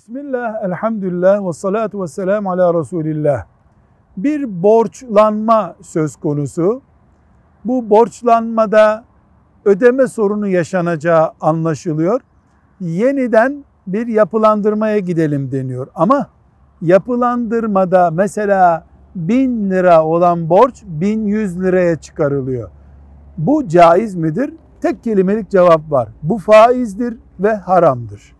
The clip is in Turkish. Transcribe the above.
Bismillah, elhamdülillah ve salatu ve selamu ala Resulillah. Bir borçlanma söz konusu. Bu borçlanmada ödeme sorunu yaşanacağı anlaşılıyor. Yeniden bir yapılandırmaya gidelim deniyor. Ama yapılandırmada mesela 1000 lira olan borç 1100 liraya çıkarılıyor. Bu caiz midir? Tek kelimelik cevap var. Bu faizdir ve haramdır.